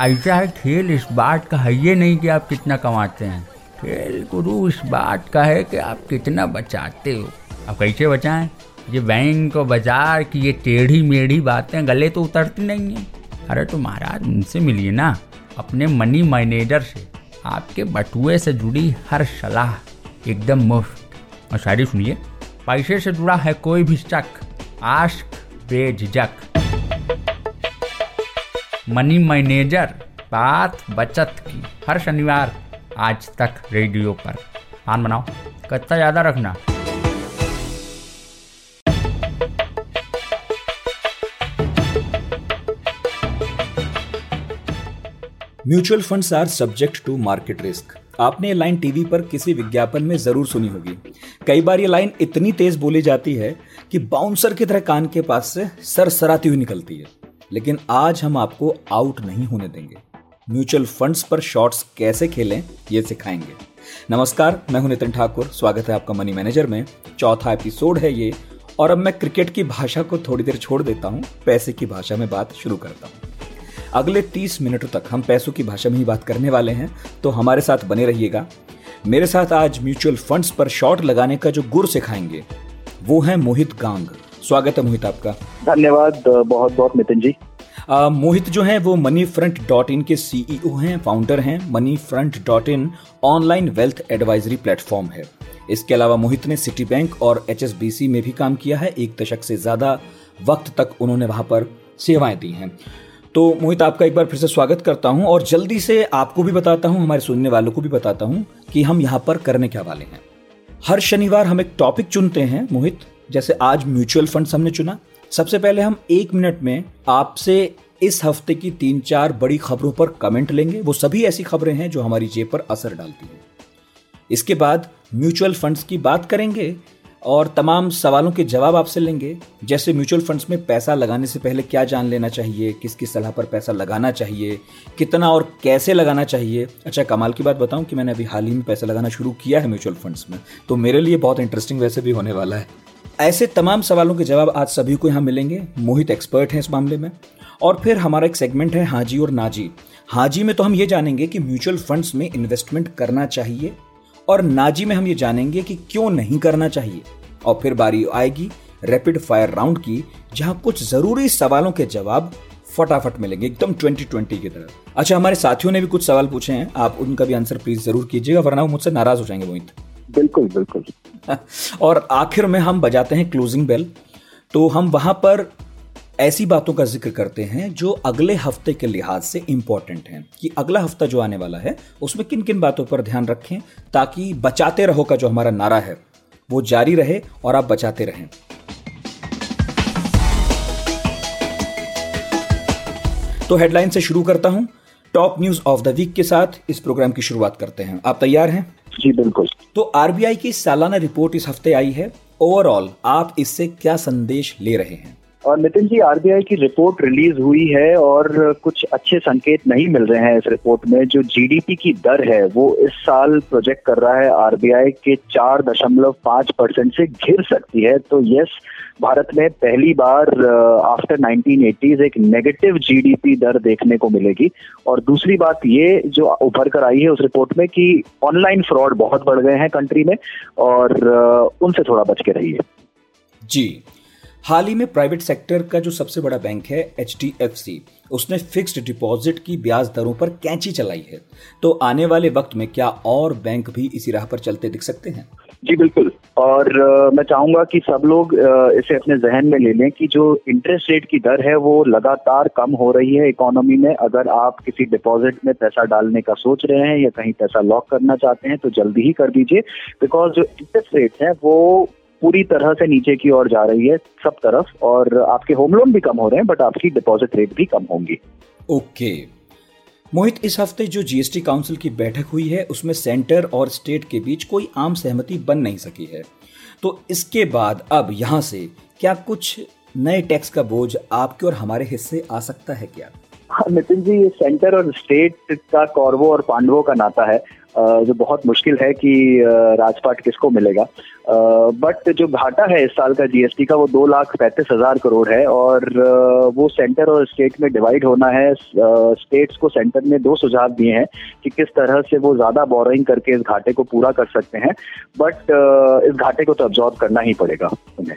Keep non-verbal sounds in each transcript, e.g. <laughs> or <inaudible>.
ऐसा है, खेल इस बात का है ये नहीं कि आप कितना कमाते हैं। खेल गुरु इस बात का है कि आप कितना बचाते हो। आप कैसे बचाएँ? ये बैंक और बाज़ार की ये टेढ़ी मेढ़ी बातें गले तो उतरती नहीं है। अरे तो महाराज, उनसे मिलिए ना, अपने मनी मैनेजर से। आपके बटुए से जुड़ी हर सलाह एकदम मुफ़्त। और शायरी सुनिए, पैसे से जुड़ा है कोई भी शक आश्क बेझक मनी मैनेजर बात बचत की हर शनिवार आज तक रेडियो पर। आन बनाओ कत्ता ज़्यादा रखना। Mutual funds are subject to market risk. आपने ये लाइन टीवी पर किसी विज्ञापन में ज़रूर सुनी होगी। कई बार ये लाइन इतनी तेज बोली जाती है कि बाउंसर की तरह कान के पास से सर सराती हुई निकलती है। लेकिन आज हम आपको आउट नहीं होने देंगे। म्यूचुअल फंड्स पर शॉट्स कैसे खेलें, ये सिखाएँगे। नमस्कार, मैं हूँ नितिन ठाकुर, स्वागत है आपका मनी मैनेजर में। चौथा एपिसोड है ये, और अब मैं क्रिकेट की भाषा को थोड़ी देर छोड़ देता हूँ, पैसे की भाषा में बात शुरू करता हूँ। अगले 30 मिनटों तक हम पैसों की भाषा में ही बात करने वाले हैं तो हमारे साथ बने रहिएगा। मेरे साथ आज म्यूचुअल फंड्स पर शॉर्ट लगाने का जो गुर सिखाएँगे, वो है मोहित गांग। स्वागत है मोहित आपका। धन्यवाद बहुत बहुत नितिन जी। आ, मोहित जो है वो मनी फ्रंट डॉट इन के सीईओ हैं फाउंडर हैं। Money front dot in online wealth advisory platform है। इसके अलावा मोहित ने सिटी बैंक और एचएसबीसी में भी काम किया है। एक दशक से ज़्यादा वक्त तक उन्होंने वहाँ पर सेवाएँ दी हैं। तो मोहित आपका एक बार फिर से स्वागत करता हूँ और जल्दी से आपको भी बताता हूँ हमारे सुनने वालों को भी बताता हूँ कि हम यहाँ पर करने क्या वाले हैं। हर शनिवार हम एक टॉपिक चुनते हैं मोहित। जैसे आज म्यूचुअल फंड हमने चुना। सबसे पहले हम एक मिनट में आपसे इस हफ़्ते की तीन चार बड़ी खबरों पर कमेंट लेंगे। वो सभी ऐसी खबरें हैं जो हमारी जेब पर असर डालती हैं। इसके बाद म्यूचुअल फंड्स की बात करेंगे और तमाम सवालों के जवाब आपसे लेंगे। जैसे म्यूचुअल फंड्स में पैसा लगाने से पहले क्या जान लेना चाहिए, किसकी सलाह पर पैसा लगाना चाहिए, कितना और कैसे लगाना चाहिए। अच्छा कमाल की बात बताऊँ कि मैंने अभी हाल ही में पैसा लगाना शुरू किया है म्यूचुअल फंड्स में। तो मेरे लिए बहुत इंटरेस्टिंग वैसे भी होने वाला है। ऐसे तमाम सवालों के जवाब आज सभी को यहाँ मिलेंगे। मोहित एक्सपर्ट हैं इस मामले में। और फिर हमारा एक सेगमेंट है हाजी और नाजी। हाजी में तो हम ये जानेंगे कि म्यूचुअल फंड्स में इन्वेस्टमेंट करना चाहिए और नाजी में हम ये जानेंगे कि क्यों नहीं करना चाहिए। और फिर बारी आएगी रैपिड फायर राउंड की, जहाँ कुछ ज़रूरी सवालों के जवाब फटाफट मिलेंगे, एकदम 2020 की तरह। अच्छा हमारे साथियों ने भी कुछ सवाल पूछे हैं। आप उनका भी आंसर प्लीज़ ज़रूर कीजिएगा, वरना वो मुझसे नाराज़ हो जाएँगे, मोहित। बिल्कुल बिल्कुल। और आखिर में हम बजाते हैं क्लोजिंग बेल तो हम वहाँ पर ऐसी बातों का ज़िक्र करते हैं जो अगले हफ़्ते के लिहाज से इंपॉर्टेंट हैं। कि अगला हफ़्ता जो आने वाला है, उसमें किन किन बातों पर ध्यान रखें ताकि बचाते रहो का जो हमारा नारा है, वो जारी रहे और आप बचाते रहें। तो हेडलाइन से शुरू करता हूँ। Top news of the week के साथ इस प्रोग्राम की शुरुआत करते हैं। आप तैयार हैं? जी बिल्कुल। तो आरबीआई की सालाना रिपोर्ट इस हफ़्ते आई है। ओवरऑल आप इससे क्या संदेश ले रहे हैं? और नितिन जी आरबीआई की रिपोर्ट रिलीज़ हुई है और कुछ अच्छे संकेत नहीं मिल रहे हैं इस रिपोर्ट में। जो जीडीपी की दर है वो इस साल प्रोजेक्ट कर रहा है आरबीआई के चार दशमलव पाँच परसेंट से घिर सकती है। तो यस भारत में पहली बार आफ्टर नाइनटीन एटीज एक नेगेटिव जीडीपी दर देखने को मिलेगी। और दूसरी बात ये जो उभर कर आई है उस रिपोर्ट में कि ऑनलाइन फ्रॉड बहुत बढ़ गए हैं कंट्री में और उनसे थोड़ा बच के रहिए। जी। हाल ही में प्राइवेट सेक्टर का जो सबसे बड़ा बैंक है एचडीएफसी उसने फिक्स्ड डिपॉजिट की ब्याज दरों पर कैंची चलाई है। तो आने वाले वक्त में क्या और बैंक भी इसी राह पर चलते दिख सकते हैं? जी, बिल्कुल। और मैं चाहूँगा कि सब लोग इसे अपने जहन में ले लें कि जो इंटरेस्ट रेट की दर है, वो लगातार कम हो रही है इकोनॉमी में। अगर आप किसी डिपॉजिट में पैसा डालने का सोच रहे हैं या कहीं पैसा लॉक करना चाहते हैं तो जल्दी ही कर दीजिए। बिकॉज़ जो इंटरेस्ट रेट है, वो पूरी तरह से नीचे की ओर जा रही है सब तरफ़। और आपके होम लोन भी कम हो रहे हैं बट आपकी डिपॉजिट रेट भी कम होंगी। ओके मोहित, इस हफ़्ते जो जीएसटी काउंसिल की बैठक हुई है, उसमें सेंटर और स्टेट के बीच कोई आम सहमति बन नहीं सकी है। तो इसके बाद अब यहाँ से क्या कुछ नए टैक्स का बोझ आपके और हमारे हिस्से आ सकता है क्या? हाँ नितिन जी, ये सेंटर और स्टेट का कौरवों और पांडवों का नाता है। जो बहुत मुश्किल है कि राजपाट किसको मिलेगा। बट जो घाटा है इस साल का जीएसटी का वो दो लाख पैंतीस हज़ार करोड़ है और वो सेंटर और स्टेट में डिवाइड होना है। स्टेट्स को सेंटर ने दो सुझाव दिए हैं कि किस तरह से वो ज़्यादा बोरिंग करके इस घाटे को पूरा कर सकते हैं। बट इस घाटे को तो ऑब्जॉर्व करना ही पड़ेगा उन्हें।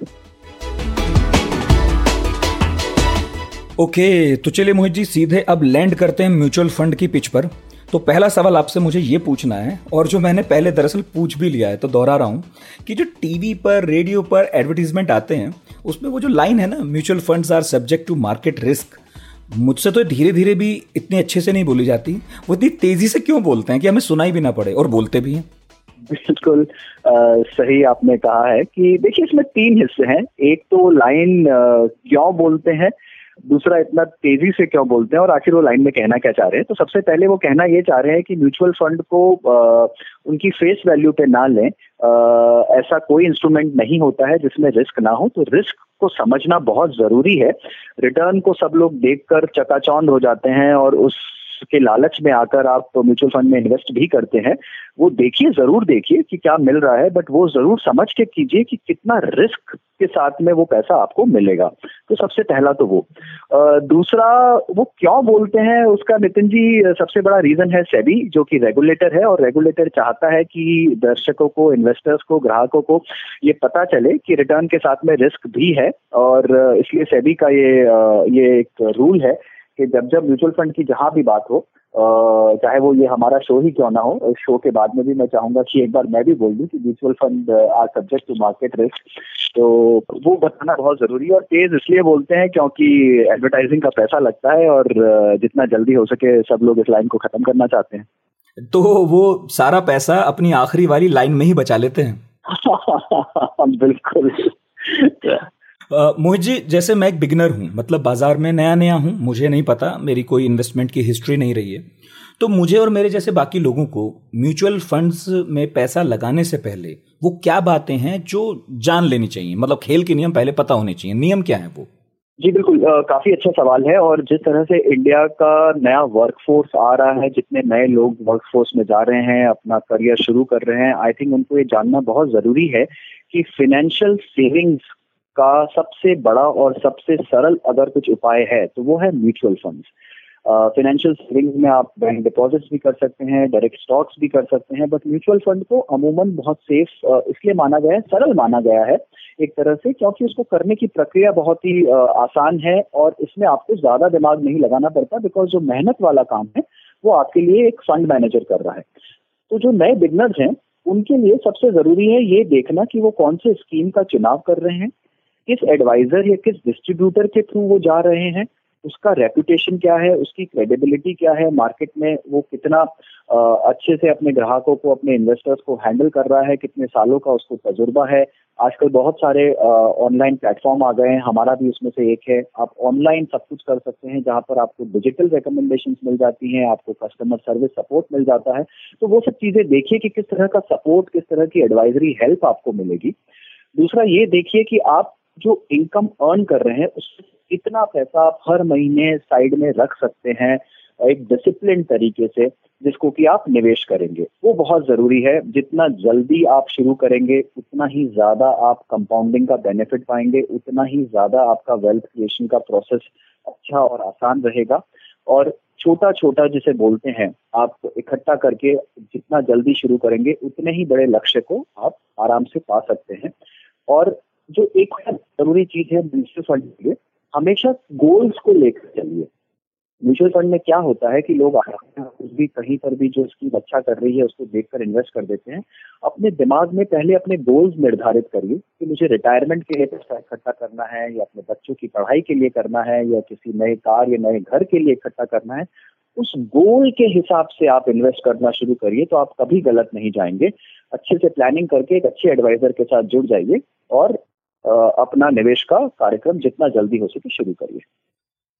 ओके okay, तो चलिए मोहित जी सीधे अब लैंड करते हैं म्यूचुअल फंड की पिच पर। तो पहला सवाल आपसे मुझे ये पूछना है, और जो मैंने पहले दरअसल पूछ भी लिया है तो दोहरा रहा हूँ कि जो टीवी पर रेडियो पर एडवर्टीजमेंट आते हैं, उसमें वो जो लाइन है ना mutual funds are subject to market risk मुझसे तो धीरे धीरे भी इतने अच्छे से नहीं बोली जाती। वो इतनी तेज़ी से क्यों बोलते हैं कि हमें सुनाई भी ना पड़े, और बोलते भी हैं? बिल्कुल सही आपने कहा है कि देखिए इसमें तीन हिस्से हैं। एक तो लाइन क्यों बोलते हैं दूसरा इतना तेज़ी से क्यों बोलते हैं और आखिर वो लाइन में कहना क्या चाह रहे हैं? तो सबसे पहले वो कहना ये चाह रहे हैं कि म्यूचुअल फंड को आ, उनकी फेस वैल्यू पे ना लें। ऐसा कोई इंस्ट्रूमेंट नहीं होता है जिसमें रिस्क ना हो। तो रिस्क को समझना बहुत ज़रूरी है। रिटर्न को सब लोग देखकर चकाचौंध हो जाते हैं और उस के लालच में आकर आप म्यूचुअल फंड में इन्वेस्ट भी करते हैं, वो देखिए, ज़रूर देखिए कि क्या मिल रहा है बट वो ज़रूर समझ के कीजिए कि कितना रिस्क के साथ में वो पैसा आपको मिलेगा। तो सबसे पहला तो वो। दूसरा, वो क्यों बोलते हैं, उसका नितिन जी, सबसे बड़ा रीजन है सेबी जो कि रेगुलेटर है, और रेगुलेटर चाहता है कि दर्शकों को इन्वेस्टर्स को, ग्राहकों को ये पता चले कि रिटर्न के साथ में रिस्क भी है, और इसलिए सेबी का ये ये एक रूल है कि जब जब म्यूचुअल फंड की जहाँ भी बात हो चाहे वो ये हमारा शो ही क्यों ना हो शो के बाद में भी मैं चाहूँगा कि एक बार मैं भी बोल दूँ कि mutual fund are subject to market risk तो वो बताना बहुत ज़रूरी है और तेज इसलिए बोलते हैं क्योंकि एडवर्टाइजिंग का पैसा लगता है और जितना जल्दी हो सके सब लोग इस लाइन को खत्म करना चाहते हैं। तो वो सारा पैसा अपनी आखिरी वाली लाइन में ही बचा लेते हैं। <laughs> बिल्कुल। मोहित जी, जैसे मैं एक बिगनर हूँ मतलब बाज़ार में नया नया हूँ, मुझे नहीं पता, मेरी कोई इन्वेस्टमेंट की हिस्ट्री नहीं रही है। तो मुझे और मेरे जैसे बाकी लोगों को म्यूचुअल फंड्स में पैसा लगाने से पहले वो क्या बातें हैं जो जान लेनी चाहिए? मतलब खेल के नियम पहले पता होने चाहिए। नियम क्या है वो? जी, बिल्कुल काफ़ी अच्छा सवाल है और जिस तरह से इंडिया का नया वर्कफोर्स आ रहा है, जितने नए लोग वर्कफोर्स में जा रहे हैं, अपना करियर शुरू कर रहे हैं आई थिंक उनको ये जानना बहुत ज़रूरी है कि फिनेंशियल सेविंग्स का सबसे बड़ा और सबसे सरल अगर कुछ उपाय है तो वो है म्यूचुअल फंड्स फाइनेंशियल सेविंग्स में आप बैंक डिपॉजिट्स भी कर सकते हैं डायरेक्ट स्टॉक्स भी कर सकते हैं बट म्यूचुअल फंड को अमूमन बहुत सेफ़ इसलिए माना गया है, सरल माना गया है, एक तरह से, क्योंकि उसको करने की प्रक्रिया बहुत ही आसान है और इसमें आपको ज़्यादा दिमाग नहीं लगाना पड़ता बिकॉज़ जो मेहनत वाला काम है, वो आपके लिए एक फंड मैनेजर कर रहा है। तो जो नए बिगनर्स हैं, उनके लिए सबसे ज़रूरी है ये देखना कि वो कौन से स्कीम का चुनाव कर रहे हैं किस एडवाइजर या किस डिस्ट्रीब्यूटर के थ्रू वो जा रहे हैं उसका रेपुटेशन क्या है उसकी क्रेडिबिलिटी क्या है मार्केट में वो कितना आ, अच्छे से अपने ग्राहकों को अपने इन्वेस्टर्स को हैंडल कर रहा है कितने सालों का उसको तजुर्बा है। आजकल बहुत सारे ऑनलाइन प्लेटफॉर्म आ गए हैं हमारा भी उसमें से एक है। आप ऑनलाइन सब कुछ कर सकते हैं जहाँ पर आपको डिजिटल रिकमेंडेशन मिल जाती हैं आपको कस्टमर सर्विस सपोर्ट मिल जाता है। तो वो सब चीज़ें देखिए कि किस तरह का सपोर्ट किस तरह की एडवाइजरी हेल्प आपको मिलेगी। दूसरा ये देखिए कि आप जो इनकम अर्न कर रहे हैं उसमें कितना पैसा आप हर महीने साइड में रख सकते हैं एक डिसिप्लिन तरीके से जिसको कि आप निवेश करेंगे। वो बहुत ज़रूरी है। जितना जल्दी आप शुरू करेंगे, उतना ही ज़्यादा आप कंपाउंडिंग का बेनिफिट पाएँगे, उतना ही ज़्यादा आपका वेल्थ क्रिएशन का प्रोसेस अच्छा और आसान रहेगा। और छोटा छोटा जिसे बोलते हैं, आप इकट्ठा करके जितना जल्दी शुरू करेंगे, उतने ही बड़े लक्ष्य को आप आराम से पा सकते हैं। और जो एक ज़रूरी चीज़ है म्यूचुअल फंड के लिए, हमेशा गोल्स को लेकर चलिए। म्यूचुअल फंड में क्या होता है कि लोग कुछ भी कहीं पर भी जो स्कीम अच्छा कर रही है, उसको देखकर इन्वेस्ट कर देते हैं। अपने दिमाग में पहले अपने गोल्स निर्धारित करिए कि मुझे रिटायरमेंट के लिए पैसा इकट्ठा करना है, या अपने बच्चों की पढ़ाई के लिए करना है, या किसी नए कार या नए घर के लिए इकट्ठा करना है। उस गोल के हिसाब से आप इन्वेस्ट करना शुरू करिए तो आप कभी गलत नहीं जाएँगे। अच्छे से प्लानिंग करके एक अच्छे एडवाइजर के साथ जुड़ जाइए, और अपना निवेश का कार्यक्रम जितना जल्दी हो सके शुरू करिए।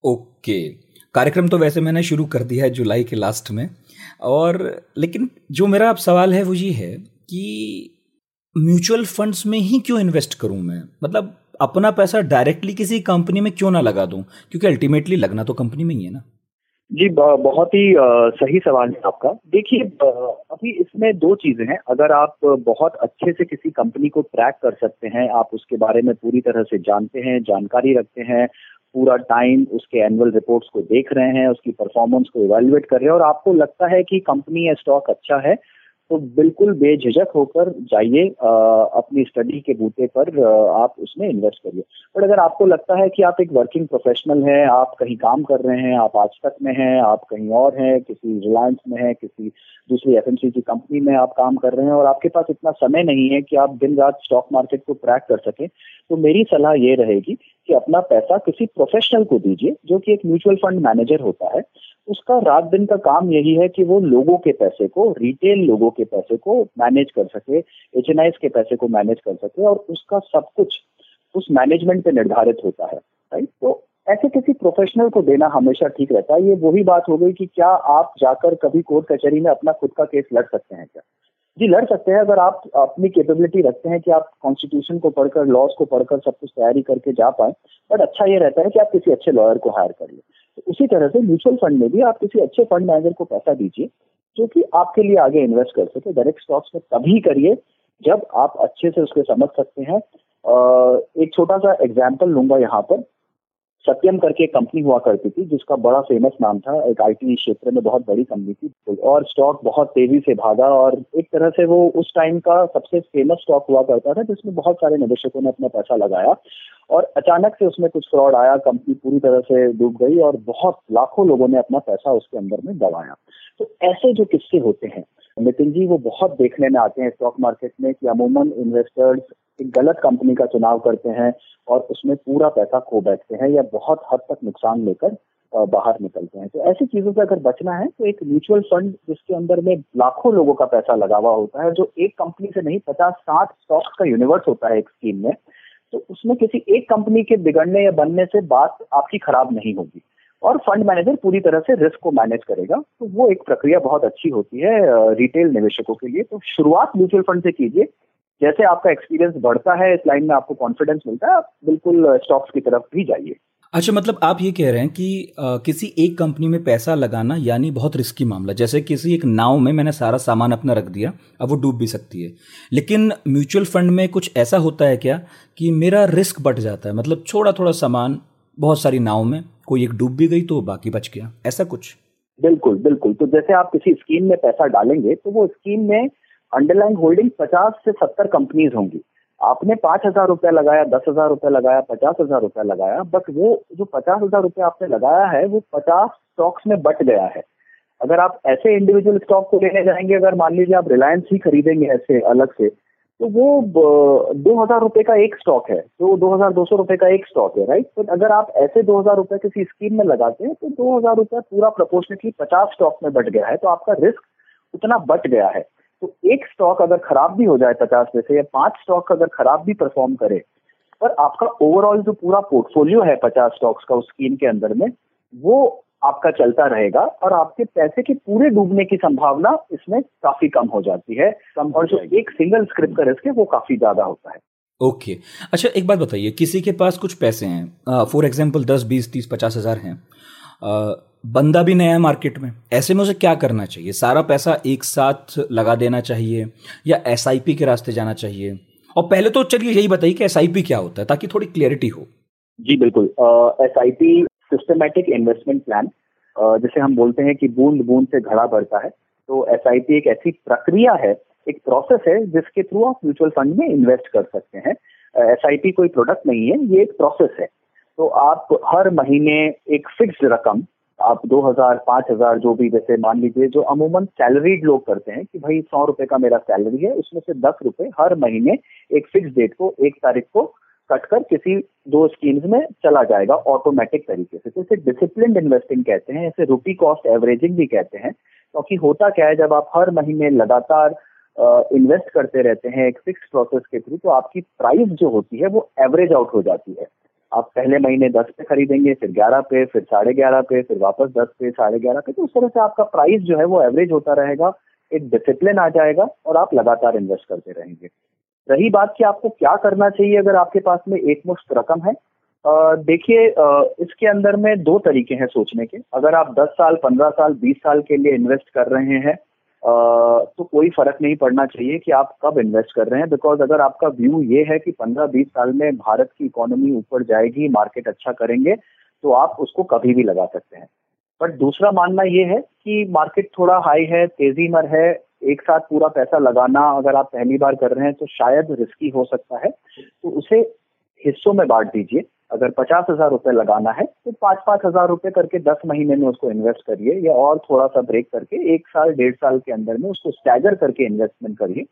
ओके। कार्यक्रम तो वैसे मैंने शुरू कर दिया है जुलाई के लास्ट में। और लेकिन जो मेरा अब सवाल है वो ये है कि म्यूचुअल फंड्स में ही क्यों इन्वेस्ट करूँ मैं? मतलब अपना पैसा डायरेक्टली किसी कंपनी में क्यों ना लगा दूँ? क्योंकि अल्टीमेटली लगना तो कंपनी में ही है ना। जी बहुत ही सही सवाल है आपका। देखिए अभी इसमें दो चीज़ें हैं। अगर आप बहुत अच्छे से किसी कंपनी को ट्रैक कर सकते हैं, आप उसके बारे में पूरी तरह से जानते हैं, जानकारी रखते हैं, पूरा टाइम उसके एनुअल रिपोर्ट्स को देख रहे हैं, उसकी परफॉर्मेंस को इवेल्युएट कर रहे हैं और आपको लगता है कि कंपनी या स्टॉक अच्छा है तो बिल्कुल बेझिझक होकर जाइए अपनी स्टडी के बूते पर आप उसमें इन्वेस्ट करिए। बट अगर आपको लगता है कि आप एक वर्किंग प्रोफेशनल हैं, आप कहीं काम कर रहे हैं, आप आज तक में हैं, आप कहीं और हैं, किसी रिलायंस में हैं, किसी दूसरी एफ़ की कंपनी में आप काम कर रहे हैं और आपके पास इतना समय नहीं है कि आप दिन रात स्टॉक मार्केट को ट्रैक कर सकें तो मेरी सलाह ये रहेगी कि अपना पैसा किसी प्रोफेशनल को दीजिए, जो कि एक म्यूचुअल फंड मैनेजर होता है उसका रात दिन का काम यही है कि वो लोगों के पैसे को रिटेल लोगों के पैसे को मैनेज कर सके एचएनआईएस के पैसे को मैनेज कर सके और उसका सब कुछ उस मैनेजमेंट पे निर्धारित होता है राइट तो ऐसे किसी प्रोफेशनल को देना हमेशा ठीक रहता है। ये वही बात हो गई कि क्या आप जाकर कभी कोर्ट कचहरी में अपना खुद का केस लड़ सकते हैं क्या? जी, लड़ सकते हैं। अगर आप अपनी कैपेबिलिटी रखते हैं कि आप कॉन्स्टिट्यूशन को पढ़कर लॉज को पढ़कर, सब कुछ तैयारी करके जा पाए बट अच्छा ये रहता है कि आप किसी अच्छे लॉयर को हायर करिए तो उसी तरह से म्यूचुअल फंड में भी आप किसी अच्छे फंड मैनेजर को पैसा दीजिए, जो कि आपके लिए आगे इन्वेस्ट कर सके। डायरेक्ट स्टॉक्स में तभी करिए जब आप अच्छे से उसके समझ सकते हैं। एक छोटा सा एग्ज़ाम्पल लूँगा यहाँ पर। सत्यम करके एक कंपनी हुआ करती थी, जिसका बड़ा फ़ेमस नाम था, एक आईटी क्षेत्र में बहुत बड़ी कंपनी थी, और स्टॉक बहुत तेज़ी से भागा, और एक तरह से वो उस टाइम का सबसे फ़ेमस स्टॉक हुआ करता था, जिसमें बहुत सारे निवेशकों ने अपना पैसा लगाया, और अचानक से उसमें कुछ फ्रॉड आया कंपनी पूरी तरह से डूब गई, और बहुत लाखों लोगों ने अपना पैसा उसके अंदर में दबाया तो ऐसे जो किस्से होते हैं नितिन जी, वो बहुत देखने में आते हैं स्टॉक मार्केट में कि अमूमन इन्वेस्टर्स एक गलत कंपनी का चुनाव करते हैं और उसमें पूरा पैसा खो बैठते हैं या बहुत हद तक नुकसान लेकर बाहर निकलते हैं। तो ऐसी चीज़ों से अगर बचना है तो एक म्यूचुअल फंड जिसके अंदर में लाखों लोगों का पैसा लगा हुआ होता है, जो एक कंपनी से नहीं पचास साठ स्टॉक्स का यूनिवर्स होता है एक स्कीम में तो उसमें किसी एक कंपनी के बिगड़ने या बनने से बात आपकी खराब नहीं होगी। और फंड मैनेजर पूरी तरह से रिस्क को मैनेज करेगा। तो वो एक प्रक्रिया बहुत अच्छी होती है रिटेल निवेशकों के लिए। तो शुरुआत म्यूचुअल फंड से कीजिए। जैसे आपका एक्सपीरियंस बढ़ता है इस लाइन में आपको कॉन्फिडेंस मिलता है आप बिल्कुल स्टॉक्स की तरफ़ भी जाइए। अच्छा मतलब आप ये कह रहे हैं कि आ, किसी एक कंपनी में पैसा लगाना यानी बहुत रिस्की मामला। जैसे किसी एक नाव में मैंने सारा सामान अपना रख दिया अब वो डूब भी सकती है। लेकिन म्यूचुअल फंड में कुछ ऐसा होता है क्या कि मेरा रिस्क बढ़ जाता है? मतलब थोड़ा थोड़ा सामान बहुत सारी नाव में कोई एक डूब भी गई तो बाकी बच गया। ऐसा कुछ? बिल्कुल बिल्कुल। तो जैसे आप किसी स्कीम में पैसा डालेंगे तो वो स्कीम में अंडरलाइन होल्डिंग पचास से सत्तर कंपनीज़ होंगी। आपने पाँच हज़ार रुपया लगाया, दस हज़ार रुपया लगाया, पचास हज़ार रुपया लगाया बट वो जो पचास हज़ार रुपया आपने लगाया है, वो पचास स्टॉक्स में बट गया है। अगर आप ऐसे इंडिविजुअल स्टॉक को लेने जाएँगे, अगर मान लीजिए आप रिलायंस ही खरीदेंगे ऐसे अलग से तो वो दो हज़ार रुपए का एक स्टॉक है तो दो हज़ार दो सौ रुपए का एक स्टॉक है राइट तो अगर आप ऐसे दो हज़ार रुपए किसी स्कीम में लगाते हैं तो दो हज़ार रुपए पूरा प्रोपोर्शनेटली पचास स्टॉक में बट गया है तो आपका रिस्क उतना बट गया है। तो एक स्टॉक अगर खराब भी हो जाए पचास में से, या पाँच स्टॉक अगर खराब भी परफॉर्म करे, पर आपका ओवरऑल जो पूरा पोर्टफोलियो है पचास स्टॉक्स का उस स्कीम के अंदर में, वो आपका चलता रहेगा और आपके पैसे के पूरे डूबने की संभावना इसमें काफ़ी कम हो जाती है। और जो एक सिंगल स्क्रिप्ट का रिस्क है वो काफ़ी ज़्यादा होता है। ओके। okay. अच्छा एक बात बताइए किसी के पास कुछ पैसे हैं? फॉर एग्ज़ाम्पल दस बीस तीस पचास हज़ार हैं। बंदा भी नया है मार्केट में ऐसे में उसे क्या करना चाहिए? सारा पैसा एक साथ लगा देना चाहिए या एसआईपी के रास्ते जाना चाहिए? और पहले तो चलिए यही बताइए कि एसआईपी क्या होता है ताकि थोड़ी क्लियरिटी हो। जी बिल्कुल। S I P systematic investment plan जिसे हम बोलते हैं कि बूंद बूंद से घड़ा बढ़ता है। तो एसआईपी एक ऐसी प्रक्रिया है, एक प्रोसेस है, जिसके थ्रू आप म्यूचुअल फंड में इन्वेस्ट कर सकते हैं। एसआईपी कोई प्रोडक्ट नहीं है, ये एक प्रोसेस है। तो आप हर महीने एक फिक्स्ड रकम, आप दो हज़ार, पाँच हज़ार जो भी, जैसे मान लीजिए जो अमूमन सैलरीड लोग करते हैं कि भाई सौ रुपए का मेरा सैलरी है, उसमें से दस रुपए हर महीने एक फिक्स डेट को, एक तारीख को कटकर किसी दो स्कीम्स में चला जाएगा ऑटोमेटिक तरीके से। तो इसे डिसिप्लिन इन्वेस्टिंग कहते हैं, इसे रुपी कॉस्ट एवरेजिंग भी कहते हैं। क्योंकि तो होता क्या है, जब आप हर महीने लगातार इन्वेस्ट करते रहते हैं एक फिक्स प्रोसेस के थ्रू तो आपकी प्राइस जो होती है, वो एवरेज आउट हो जाती है। आप पहले महीने दस पे खरीदेंगे, फिर ग्यारह पे, फिर साढ़े ग्यारह पे, फिर वापस दस पे, साढ़े ग्यारह पे तो उस तरह से आपका प्राइस जो है, वो एवरेज होता रहेगा, एक डिसिप्लिन आ जाएगा और आप लगातार इन्वेस्ट करते रहेंगे। रही बात कि आपको क्या करना चाहिए अगर आपके पास में एक मुश्त रकम है? देखिए इसके अंदर में दो तरीके हैं सोचने के। अगर आप 10 साल 15 साल 20 साल के लिए इन्वेस्ट कर रहे हैं तो कोई फ़र्क नहीं पड़ना चाहिए कि आप कब इन्वेस्ट कर रहे हैं, बिकॉज़ अगर आपका व्यू ये है कि 15-20 साल में भारत की इकोनॉमी ऊपर जाएगी, मार्केट अच्छा करेंगे तो आप उसको कभी भी लगा सकते हैं। बट दूसरा मानना ये है कि मार्केट थोड़ा हाई है, तेज़ी मर है एक साथ पूरा पैसा लगाना अगर आप पहली बार कर रहे हैं तो शायद रिस्की हो सकता है। तो उसे हिस्सों में बांट दीजिए। अगर पचास हज़ार रुपए लगाना है तो पाँच पाँच हज़ार रुपए करके दस महीने में उसको इन्वेस्ट करिए या और थोड़ा सा ब्रेक करके एक साल डेढ़ साल के अंदर में उसको स्टैगर करके इन्वेस्टमेंट करिए।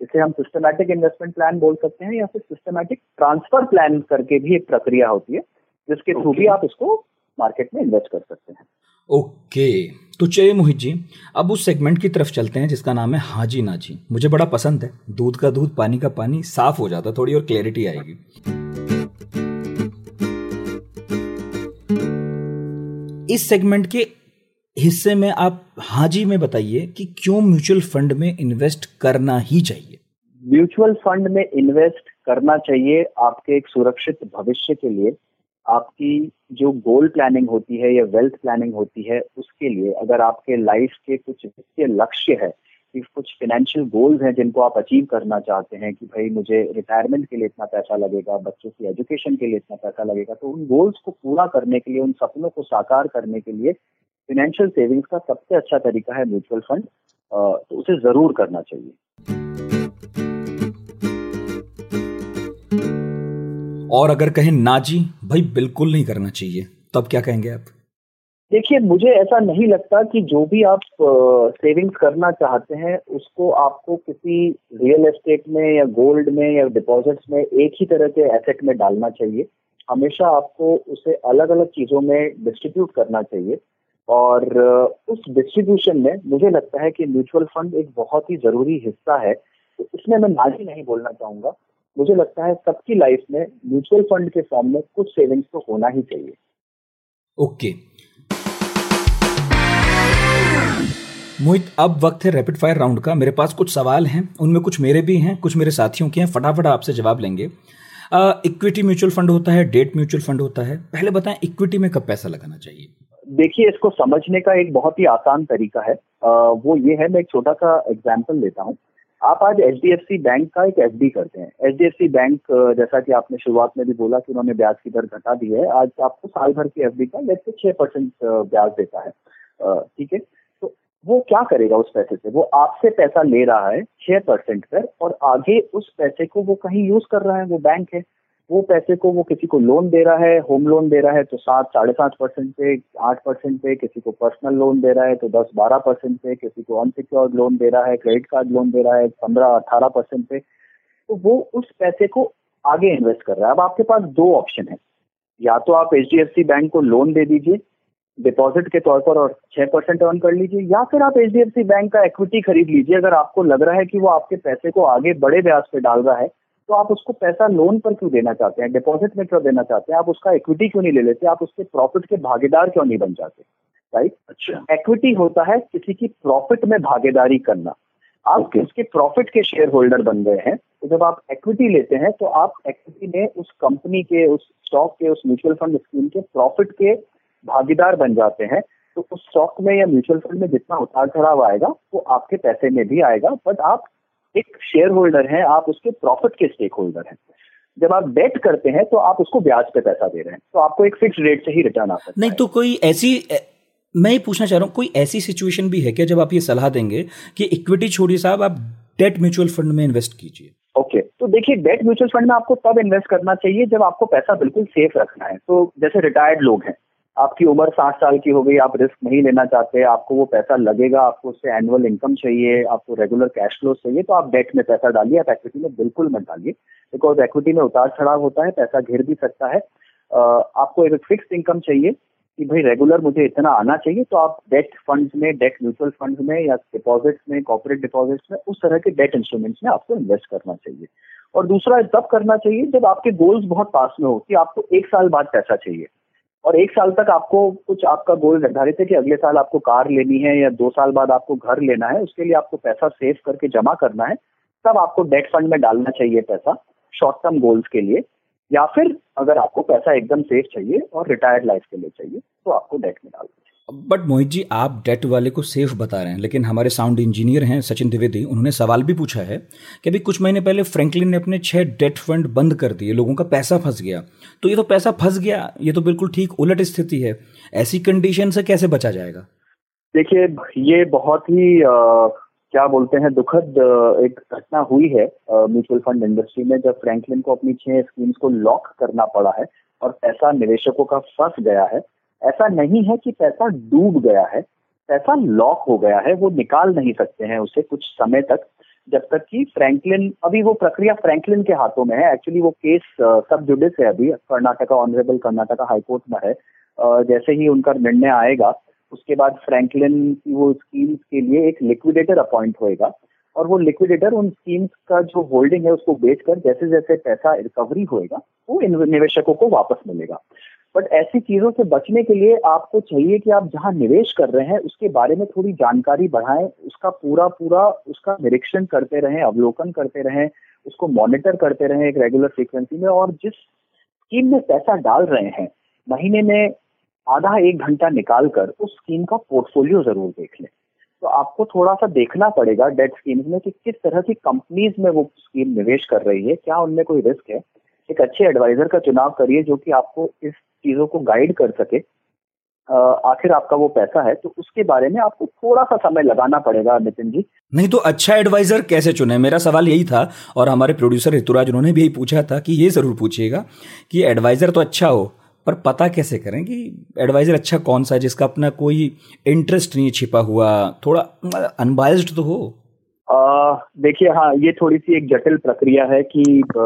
इसे हम सिस्टमैटिक इन्वेस्टमेंट प्लान बोल सकते हैं या फिर सिस्टमैटिक ट्रांसफ़र प्लान करके भी एक प्रक्रिया होती है जिसके थ्रू भी आप इसको मार्केट में इन्वेस्ट कर सकते हैं। ओके। तो चलिए मोहित जी, अब उस सेगमेंट की तरफ़ चलते हैं जिसका नाम है हाजी नाजी। मुझे बड़ा पसंद है। दूध का दूध, पानी का पानी, साफ़ हो जाता थोड़ी और क्लैरिटी आएगी। इस सेगमेंट के हिस्से में आप हाजी में बताइए कि क्यों म्यूचुअल फंड में इन्वेस्ट करना ही चाहिए। म्यूचुअल फंड में इन्वेस्ट करना चाहिए आपके एक सुरक्षित भविष्य के लिए। आपकी जो गोल प्लानिंग होती है या वेल्थ प्लानिंग होती है, उसके लिए अगर आपके लाइफ के कुछ वित्तीय लक्ष्य है, कि कुछ फाइनेंशियल गोल्स हैं जिनको आप अचीव करना चाहते हैं, कि भाई मुझे रिटायरमेंट के लिए इतना पैसा लगेगा, बच्चों की एजुकेशन के लिए इतना पैसा लगेगा तो उन गोल्स को पूरा करने के लिए, उन सपनों को साकार करने के लिए फाइनेंशियल सेविंग्स का सबसे अच्छा तरीका है म्यूचुअल फंड तो उसे ज़रूर करना चाहिए। और अगर कहें ना जी, भाई बिल्कुल नहीं करना चाहिए। तब क्या कहेंगे आप? देखिए, मुझे ऐसा नहीं लगता कि जो भी आप सेविंग्स करना चाहते हैं, उसको आपको किसी रियल एस्टेट में या गोल्ड में या डिपॉजिट्स में एक ही तरह के एसेट में डालना चाहिए। हमेशा आपको उसे अलग अलग चीज़ों में डिस्ट्रीब्यूट करना चाहिए। और उस डिस्ट्रीब्यूशन में मुझे लगता है कि म्यूचुअल फंड एक बहुत ही ज़रूरी हिस्सा है। तो इसमें मैं नाजी नहीं बोलना चाहूँगा। मुझे लगता है सबकी लाइफ में म्यूचुअल फंड के फॉर्म में कुछ सेविंग्स तो होना ही चाहिए। ओके। okay. मोहित अब वक्त है रैपिड फायर राउंड का। मेरे पास कुछ सवाल हैं उनमें कुछ मेरे भी हैं कुछ मेरे साथियों के हैं। फटाफट आपसे जवाब लेंगे। इक्विटी म्यूचुअल फंड होता है डेट म्यूचुअल फंड होता है। पहले बताएँ इक्विटी में कब पैसा लगाना चाहिए? देखिए इसको समझने का एक बहुत ही आसान तरीका है। आ, वो ये है मैं एक छोटा सा एग्ज़ाम्पल लेता हूँ। आप आज H D F C bank का एक एफ़ डी करते हैं। H D F C bank जैसा कि आपने शुरुआत में भी बोला कि उन्होंने ब्याज की दर घटा दी है, आज आपको साल भर की एफ़ डी का लेट से छह परसेंट ब्याज देता है। ठीक है? तो वो क्या करेगा उस पैसे से? वो आपसे पैसा ले रहा है छह परसेंट पर और आगे उस पैसे को वो कहीं यूज़ कर रहा है, वो बैंक है। वो पैसे को वो किसी को लोन दे रहा है होम लोन दे रहा है तो सात, साढ़े सात परसेंट पे, आठ परसेंट पे, किसी को पर्सनल लोन दे रहा है तो दस, बारह परसेंट पे, किसी को अनसिक्योर्ड लोन दे रहा है क्रेडिट कार्ड लोन दे रहा है, पंद्रह, अठारह परसेंट पे। तो वो उस पैसे को आगे इन्वेस्ट कर रहा है। अब आपके पास दो ऑप्शन है। या तो आप HDFC बैंक को लोन दे दीजिए डिपॉजिट के तौर पर और छह परसेंट अर्न कर लीजिए, या फिर आप HDFC बैंक का इक्विटी खरीद लीजिए। अगर आपको लग रहा है कि वो आपके पैसे को आगे बड़े ब्याज पे डाल रहा है तो आप उसको पैसा लोन पर क्यों देना चाहते हैं? डिपॉजिट में क्यों देना चाहते हैं? आप उसका इक्विटी क्यों नहीं ले लेते? आप उसके प्रॉफिट के भागीदार क्यों नहीं बन जाते? राइट अच्छा। इक्विटी होता है किसी की प्रॉफिट में भागीदारी करना। आप okay. उसके प्रॉफिट के शेयर होल्डर बन गए हैं तो जब आप इक्विटी लेते हैं तो आप इक्विटी में उस कंपनी के उस स्टॉक के उस म्यूचुअल फंड स्कीम के प्रॉफिट के भागीदार बन जाते हैं। तो उस स्टॉक में या म्यूचुअल फंड में जितना उतार चढ़ाव आएगा वो आपके पैसे में भी आएगा बट आप एक शेयर होल्डर हैं आप उसके प्रॉफिट के स्टेक होल्डर हैं। जब आप डेट करते हैं तो आप उसको ब्याज पे पैसा दे रहे हैं। तो आपको एक फिक्स रेट से ही रिटर्न आ सकता नहीं तो कोई ऐसी मैं ये पूछना चाह रहा हूँ कोई ऐसी सिचुएशन भी है क्या जब आप ये सलाह देंगे कि इक्विटी छोड़िए साहब आप डेट म्यूचुअल फंड में इन्वेस्ट कीजिए? ओके okay, तो देखिए डेट म्यूचुअल फंड में आपको तब इन्वेस्ट करना चाहिए जब आपको पैसा बिल्कुल सेफ़ रखना है। तो जैसे रिटायर्ड लोग हैं आपकी उम्र साठ साल की हो गई, आप रिस्क नहीं लेना चाहते, आपको वो पैसा लगेगा, आपको उससे एनुअल इनकम चाहिए, आपको रेगुलर कैश फ्लो चाहिए तो आप डेट में पैसा डालिए, आप एक्विटी में बिल्कुल मत डालिए बिकॉज़ एक्विटी में उतार चढ़ाव होता है, पैसा घिर भी सकता है। आपको एक फिक्स इनकम चाहिए कि भाई रेगुलर मुझे इतना आना चाहिए तो आप डेट फंड्स में डेट म्यूचुअल फंड्स में या डिपॉजिट्स में कॉपोरेट डिपॉजिट्स में, उस तरह के डेट इंस्ट्रूमेंट्स में आपको इन्वेस्ट करना चाहिए। और दूसरा, तब करना चाहिए जब आपके गोल्स बहुत पास में हो कि आपको एक साल बाद पैसा चाहिए। और एक साल तक आपको कुछ आपका गोल निर्धारित है कि अगले साल आपको कार लेनी है या दो साल बाद आपको घर लेना है, उसके लिए आपको पैसा सेव करके जमा करना है, तब आपको डेट फंड में डालना चाहिए पैसा शॉर्ट टर्म गोल्स के लिए, या फिर अगर आपको पैसा एकदम सेफ़ चाहिए और रिटायर्ड लाइफ के लिए चाहिए तो आपको डेट में डालना बट मोहित जी आप डेट वाले को सेफ़ बता रहे हैं लेकिन हमारे साउंड इंजीनियर हैं सचिन द्विवेदी उन्होंने सवाल भी पूछा है कि अभी कुछ महीने पहले फ्रैंकलिन ने अपने छह डेट फंड बंद कर दिए लोगों का पैसा फंस गया। तो ये तो पैसा फंस गया ये तो बिल्कुल ठीक उलट स्थिति है। ऐसी कंडीशन से कैसे बचा जाएगा? देखिए ये बहुत ही आ, क्या बोलते हैं दुखद एक घटना हुई है म्यूचुअल फंड इंडस्ट्री में जब फ्रैंकलिन को अपनी छह स्कीम्स को लॉक करना पड़ा है और पैसा निवेशकों का फंस गया है। ऐसा नहीं है कि पैसा डूब गया है, पैसा लॉक हो गया है, वो निकाल नहीं सकते हैं उसे कुछ समय तक, जब तक कि फ्रैंकलिन, अभी वो प्रक्रिया फ्रैंकलिन के हाथों में है एक्चुअली वो केस सब जुडिस है अभी, कर्नाटका ऑनरेबल कर्नाटका हाईकोर्ट में है जैसे ही उनका निर्णय आएगा, उसके बाद फ्रैंकलिन की वो स्कीम्स के लिए एक लिक्विडेटर अपॉइंट होएगा, और वो लिक्विडेटर उन स्कीम्स का जो होल्डिंग है उसको बेचकर जैसे जैसे पैसा रिकवरी होएगा, वो निवेशकों को वापस मिलेगा। बट ऐसी चीज़ों से बचने के लिए आपको चाहिए कि आप जहाँ निवेश कर रहे हैं, उसके बारे में थोड़ी जानकारी बढ़ाएँ, उसका पूरा पूरा उसका निरीक्षण करते रहें, अवलोकन करते रहें, उसको मॉनिटर करते रहें एक रेगुलर फ्रीक्वेंसी में और जिस स्कीम में पैसा डाल रहे हैं, महीने में आधा एक घंटा निकाल कर उस स्कीम का पोर्टफोलियो ज़रूर देख लें। तो आपको थोड़ा सा देखना पड़ेगा डेट स्कीम्स में कि किस तरह की कंपनीज़ में वो स्कीम निवेश कर रही है, क्या उनमें कोई रिस्क है। एक अच्छे एडवाइजर का चुनाव करिए जो कि आपको इस चीज़ों को गाइड कर सके आखिर आपका वो पैसा है तो उसके बारे में आपको थोड़ा सा समय लगाना पड़ेगा, नितिन जी। नहीं तो अच्छा एडवाइजर कैसे चुने? मेरा सवाल यही था, और हमारे प्रोड्यूसर ऋतुराज, उन्होंने भी यही पूछा था कि ये ज़रूर पूछिएगा कि एडवाइजर तो अच्छा हो, पर पता कैसे करें कि एडवाइजर अच्छा कौन सा है, जिसका अपना कोई इंटरेस्ट नहीं छिपा हुआ, थोड़ा अनबायस्ड तो हो? देखिए हाँ ये थोड़ी सी एक जटिल प्रक्रिया है कि आ,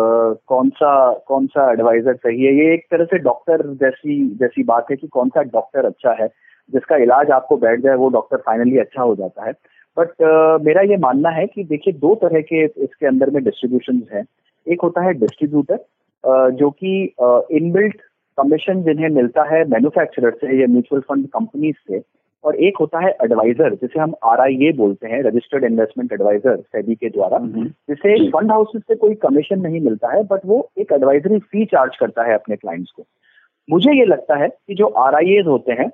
कौन सा कौन सा एडवाइजर सही है। ये एक तरह से डॉक्टर जैसी जैसी बात है कि कौन सा डॉक्टर अच्छा है जिसका इलाज आपको बैठ जाए वो डॉक्टर फाइनली अच्छा हो जाता है। बट मेरा ये मानना है कि देखिए दो तरह के इसके अंदर में डिस्ट्रीब्यूशन हैं। एक होता है डिस्ट्रीब्यूटर जो कि इनबिल्ट कमीशन जिन्हें मिलता है मैन्युफैक्चरर से या म्यूचुअल फंड कंपनीज़ से और एक होता है एडवाइजर जिसे हम आर आई ए बोलते हैं रजिस्टर्ड इन्वेस्टमेंट एडवाइजर सेबी के द्वारा हम्म। जिसे फंड हाउसेस से कोई कमीशन नहीं मिलता है बट वो एक एडवाइजरी फ़ी चार्ज करता है अपने क्लाइंट्स को। मुझे ये लगता है कि जो आर होते हैं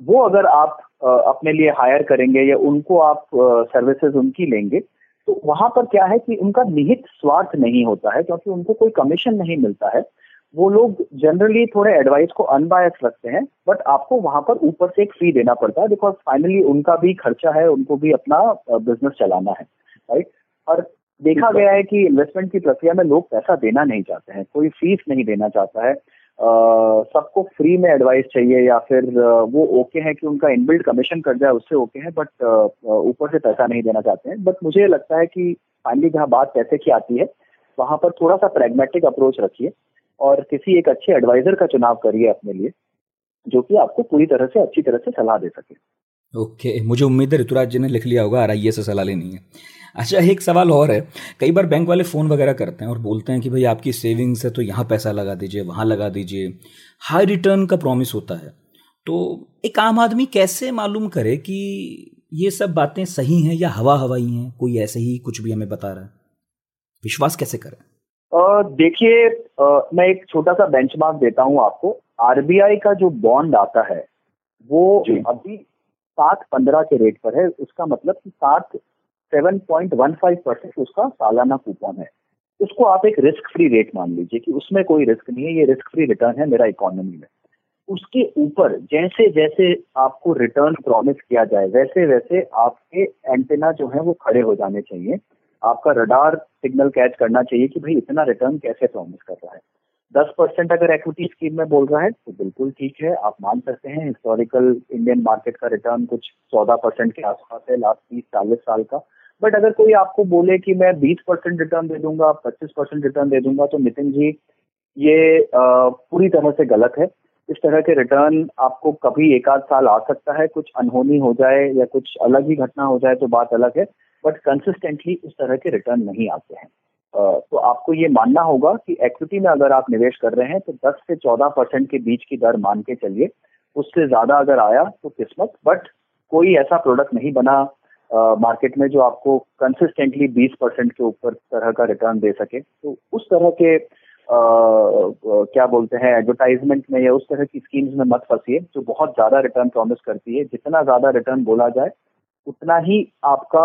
वो अगर आप अपने लिए हायर करेंगे या उनको आप सर्विसेज़ उनकी लेंगे तो वहाँ पर क्या है कि उनका निहित स्वार्थ नहीं होता है क्योंकि उनको कोई कमीशन नहीं मिलता है। वो लोग जनरली थोड़े एडवाइस को अनबायस रखते हैं बट आपको वहाँ पर ऊपर से एक फ़ी देना पड़ता है बिकॉज़ फाइनली उनका भी खर्चा है उनको भी अपना बिज़नेस चलाना है राइट और देखा गया है कि इन्वेस्टमेंट की प्रक्रिया में लोग पैसा देना नहीं चाहते हैं कोई फ़ीस नहीं देना चाहता है। सबको फ्री में एडवाइस चाहिए या फिर वो ओके है कि उनका इनबिल्ड कमीशन कर जाए उससे ओके है बट ऊपर से पैसा नहीं देना चाहते हैं। बट मुझे लगता है कि फाइनली जहाँ बात पैसे की आती है वहाँ पर थोड़ा सा प्रैग्मेटिक अप्रोच रखिए। और किसी एक अच्छे एडवाइजर का चुनाव करिए अपने लिए जो कि आपको पूरी तरह से अच्छी तरह से सलाह दे सके। ओके okay, मुझे उम्मीद है ऋतुराज जी ने लिख लिया होगा आर से सलाह लेनी है। अच्छा एक सवाल और है कई बार बैंक वाले फ़ोन वगैरह करते हैं और बोलते हैं कि भाई आपकी सेविंग्स है तो यहाँ पैसा लगा दीजिए वहाँ लगा दीजिए। हाई रिटर्न का प्रॉमिस होता है। तो एक आम आदमी कैसे मालूम करे कि ये सब बातें सही हैं या हवा हवाई हैं कोई ऐसे ही कुछ भी हमें बता रहा है? विश्वास कैसे करें? देखिए मैं एक छोटा सा बेंचमार्क देता हूँ आपको। आरबीआई का जो बॉन्ड आता है वो अभी सात पंद्रह के रेट पर है। उसका मतलब कि सात seven point one five percent उसका सालाना कूपन है। उसको आप एक रिस्क फ्री रेट मान लीजिए कि उसमें कोई रिस्क नहीं है ये रिस्क फ्री रिटर्न है मेरा इकोनॉमी में। उसके ऊपर जैसे जैसे आपको रिटर्न प्रॉमिस किया जाए वैसे वैसे आपके एंटेना जो है वो खड़े हो जाने चाहिए। आपका रडार सिग्नल कैच करना चाहिए कि भाई इतना रिटर्न कैसे प्रॉमिस कर रहा है। दस परसेंट अगर इक्विटी स्कीम में बोल रहा है तो बिल्कुल ठीक है आप मान सकते हैं हिस्टोरिकल इंडियन मार्केट का रिटर्न कुछ चौदह परसेंट के आसपास है लास्ट तीस चालीस साल का। बट अगर कोई आपको बोले कि मैं बीस परसेंट रिटर्न दे दूँगा पच्चीस परसेंट रिटर्न दे दूँगा तो नितिन जी ये आ, पूरी तरह से गलत है। इस तरह के रिटर्न आपको कभी एक आध साल आ सकता है कुछ अनहोनी हो जाए या कुछ अलग ही घटना हो जाए तो बात अलग है। बट कंसिस्टेंटली उस तरह के रिटर्न नहीं आते हैं। तो आपको ये मानना होगा कि एक्विटी में अगर आप निवेश कर रहे हैं तो 10 से 14 परसेंट के बीच की दर मान के चलिए। उससे ज़्यादा अगर आया तो किस्मत बट कोई ऐसा प्रोडक्ट नहीं बना मार्केट में जो आपको कंसिस्टेंटली 20 परसेंट के ऊपर तरह का रिटर्न दे सके। तो उस तरह के क्या बोलते हैं एडवर्टाइजमेंट में या उस तरह की स्कीम्स में मत फंसिए, जो बहुत ज़्यादा रिटर्न प्रॉमिस करती है। जितना ज़्यादा रिटर्न बोला जाए, उतना ही आपका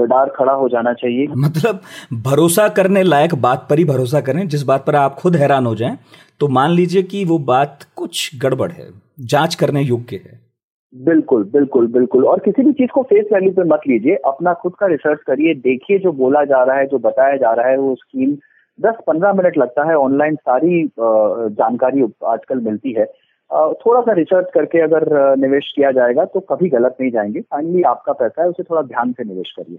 रडार खड़ा हो जाना चाहिए। मतलब भरोसा करने लायक बात पर ही भरोसा करें। जिस बात पर आप खुद हैरान हो जाएँ तो मान लीजिए कि वो बात कुछ गड़बड़ है जाँच करने योग्य है। बिल्कुल बिल्कुल बिल्कुल। और किसी भी चीज़ को फेस वैल्यू पे मत लीजिए। अपना खुद का रिसर्च करिए। देखिए जो बोला जा रहा है जो बताया जा रहा है वो स्कीम दस पंद्रह मिनट लगता है। ऑनलाइन सारी जानकारी आजकल मिलती है। थोड़ा सा रिसर्च करके अगर निवेश किया जाएगा तो कभी गलत नहीं जाएँगे। फाइनली आपका पैसा है, उसे थोड़ा ध्यान से निवेश करिए।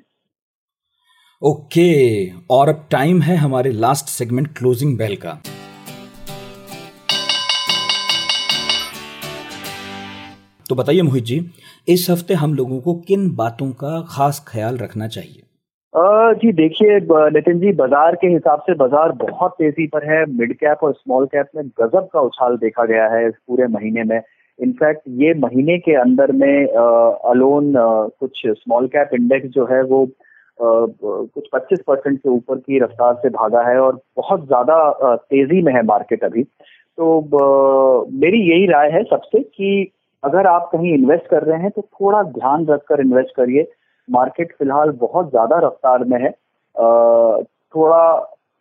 ओके, और अब टाइम है हमारे लास्ट सेगमेंट क्लोजिंग बेल का। तो बताइए मोहित जी, इस हफ़्ते हम लोगों को किन बातों का खास ख्याल रखना चाहिए? जी देखिए नितिन जी, बाज़ार के हिसाब से बाज़ार बहुत तेज़ी पर है। मिड कैप और स्मॉल कैप में गजब का उछाल देखा गया है इस पूरे महीने में। इनफैक्ट ये महीने के अंदर में अलोन कुछ स्मॉल कैप इंडेक्स जो है वो कुछ 25 परसेंट से ऊपर की रफ्तार से भागा है और बहुत ज़्यादा तेज़ी में है मार्केट अभी। तो मेरी यही राय है सबसे कि अगर आप कहीं इन्वेस्ट कर रहे हैं तो थोड़ा ध्यान रखकर इन्वेस्ट करिए। मार्केट फ़िलहाल बहुत ज़्यादा रफ्तार में है। थोड़ा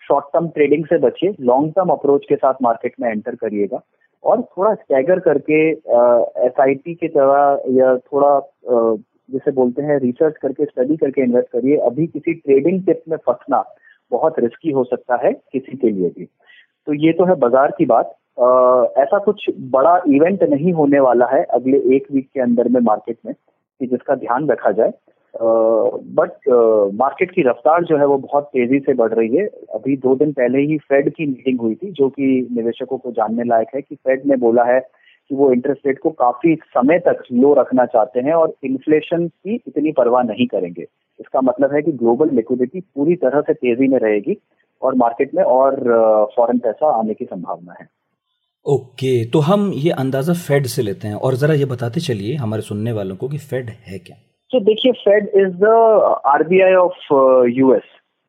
शॉर्ट टर्म ट्रेडिंग से बचिए लॉन्ग टर्म अप्रोच के साथ मार्केट में एंटर करिएगा। और थोड़ा स्टैगर करके एस आई पी की तरह या थोड़ा जिसे बोलते हैं रिसर्च करके स्टडी करके इन्वेस्ट करिए। अभी किसी ट्रेडिंग टिप में फंसना बहुत रिस्की हो सकता है किसी के लिए भी। तो ये तो है बाज़ार की बात। आ, ऐसा कुछ बड़ा इवेंट नहीं होने वाला है अगले एक वीक के अंदर में मार्केट में कि जिसका ध्यान रखा जाए। बट मार्केट की रफ्तार जो है वो बहुत तेज़ी से बढ़ रही है। अभी दो दिन पहले ही फेड की मीटिंग हुई थी जो कि निवेशकों को जानने लायक है कि फेड ने बोला है कि वो इंटरेस्ट रेट को काफ़ी समय तक लो रखना चाहते हैं और इन्फ्लेशन की इतनी परवाह नहीं करेंगे। इसका मतलब है कि ग्लोबल लिक्विडिटी पूरी तरह से तेज़ी में रहेगी और मार्केट में और फॉरेन पैसा आने की संभावना है। ओके okay, तो हम ये अंदाज़ा फेड से लेते हैं और जरा ये बताते चलिए हमारे सुनने वालों को कि फेड है क्या। तो देखिए Fed is the RBI of US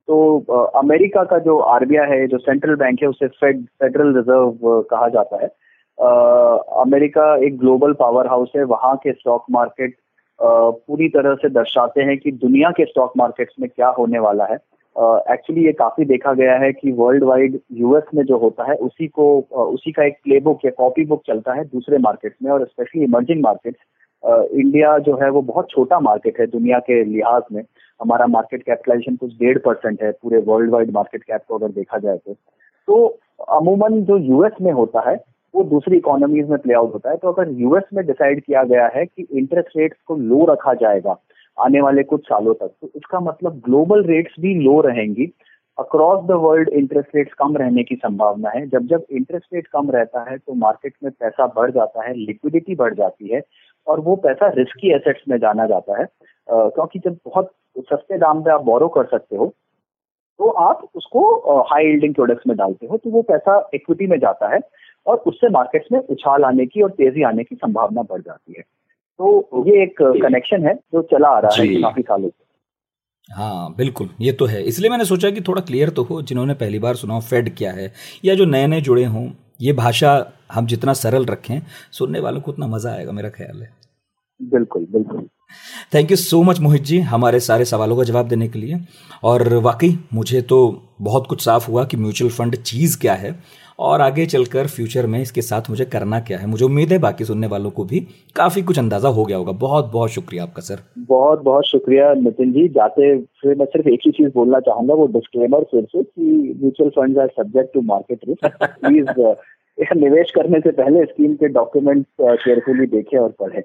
तो uh, अमेरिका का जो आरबीआई है जो सेंट्रल बैंक है उसे फेड फेडरल रिज़र्व कहा जाता है। Uh, अमेरिका एक ग्लोबल पावर हाउस है वहाँ के स्टॉक मार्केट uh, पूरी तरह से दर्शाते हैं कि दुनिया के स्टॉक मार्केट्स में क्या होने वाला है। एक्चुअली uh, ये काफ़ी देखा गया है कि वर्ल्ड वाइड यूएस में जो होता है उसी को uh, उसी का एक प्ले बुक या कॉपी बुक चलता है दूसरे मार्केट्स में और स्पेशली इमर्जिंग मार्केट्स इंडिया जो है वो बहुत छोटा मार्केट है दुनिया के लिहाज में। हमारा मार्केट कैपिटलाइजेशन कुछ डेढ़ परसेंट है, पूरे वर्ल्ड वाइड मार्केट कैप को अगर देखा जाए तो। तो अमूमन जो यूएस में होता है, वो दूसरी इकोनॉमीज में प्ले आउट होता है। तो अगर यूएस में डिसाइड किया गया है कि इंटरेस्ट रेट्स को लो रखा जाएगा आने वाले कुछ सालों तक तो इसका मतलब ग्लोबल रेट्स भी लो रहेंगी। Across the world interest rates कम रहने की संभावना है। जब जब इंटरेस्ट रेट कम रहता है तो मार्केट में पैसा बढ़ जाता है लिक्विडिटी बढ़ जाती है। और वो पैसा रिस्की एसेट्स में जाना जाता है। क्योंकि जब बहुत सस्ते दाम पे आप बोरो कर सकते हो तो आप उसको हाई यील्डिंग प्रोडक्ट्स में डालते हो तो वो पैसा इक्विटी में जाता है और उससे मार्केट्स में उछाल आने की और तेज़ी आने की संभावना बढ़ जाती है। तो ये एक कनेक्शन है जो चला आ रहा है काफ़ी सालों से। हाँ बिल्कुल ये तो है। इसलिए मैंने सोचा कि थोड़ा क्लियर तो हो जिन्होंने पहली बार सुना हो फेड क्या है या जो नए नए जुड़े हों ये भाषा हम जितना सरल रखें सुनने वालों को उतना मज़ा आएगा मेरा ख्याल है। बिल्कुल बिल्कुल। Thank you so much Mohit ji हमारे सारे सवालों का जवाब देने के लिए। और वाकई मुझे तो बहुत कुछ साफ़ हुआ कि म्यूचुअल फंड चीज़ क्या है। और आगे चलकर फ्यूचर में इसके साथ मुझे करना क्या है? मुझे उम्मीद है बाकी सुनने वालों को भी काफ़ी कुछ अंदाज़ा हो गया होगा। बहुत बहुत शुक्रिया आपका सर। बहुत बहुत शुक्रिया नितिन जी। जाते फिर मैं सिर्फ़ एक ही चीज़ बोलना चाहूँगा वो डिस्क्लेमर फिर से कि mutual fund are subject to market risk please निवेश करने से पहले स्कीम के डॉक्यूमेंट केयरफुली देखें और पढ़ें।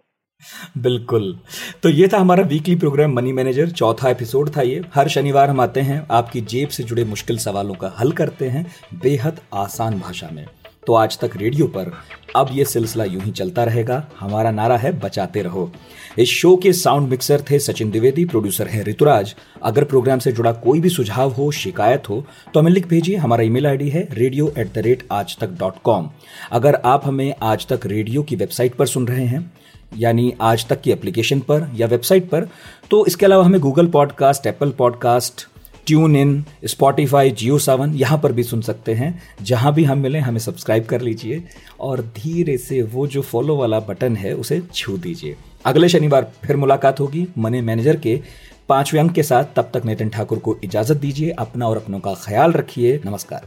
बिल्कुल। तो ये था हमारा वीकली प्रोग्राम मनी मैनेजर चौथा एपिसोड था ये। हर शनिवार हम आते हैं, आपकी जेब से जुड़े मुश्किल सवालों का हल करते हैं, बेहद आसान भाषा में। तो आज तक रेडियो पर, अब ये सिलसिला यूँ ही चलता रहेगा। हमारा नारा है, बचाते रहो। इस शो के साउंड मिक्सर थे सचिन द्विवेदी प्रोड्यूसर है ऋतुराज। अगर प्रोग्राम से जुड़ा कोई भी सुझाव हो, शिकायत हो तो हमें लिख भेजिए। हमारा ईमेल आईडी है radio at the rate Aaj Tak dot com अगर आप हमें आज तक रेडियो की वेबसाइट पर सुन रहे हैं यानी आज तक की एप्लीकेशन पर या वेबसाइट पर। तो इसके अलावा हमें Google podcast Apple podcast tune in Spotify Jio Saavn यहाँ पर भी सुन सकते हैं। जहाँ भी हम मिलें, हमें सब्सक्राइब कर लीजिए और धीरे से वो जो फॉलो वाला बटन है, उसे छू दीजिए। अगले शनिवार फिर मुलाकात होगी मनी मैनेजर के पाँचवें अंक के साथ। तब तक नितिन ठाकुर को इजाज़त दीजिए, अपना और अपनों का ख्याल रखिए। नमस्कार।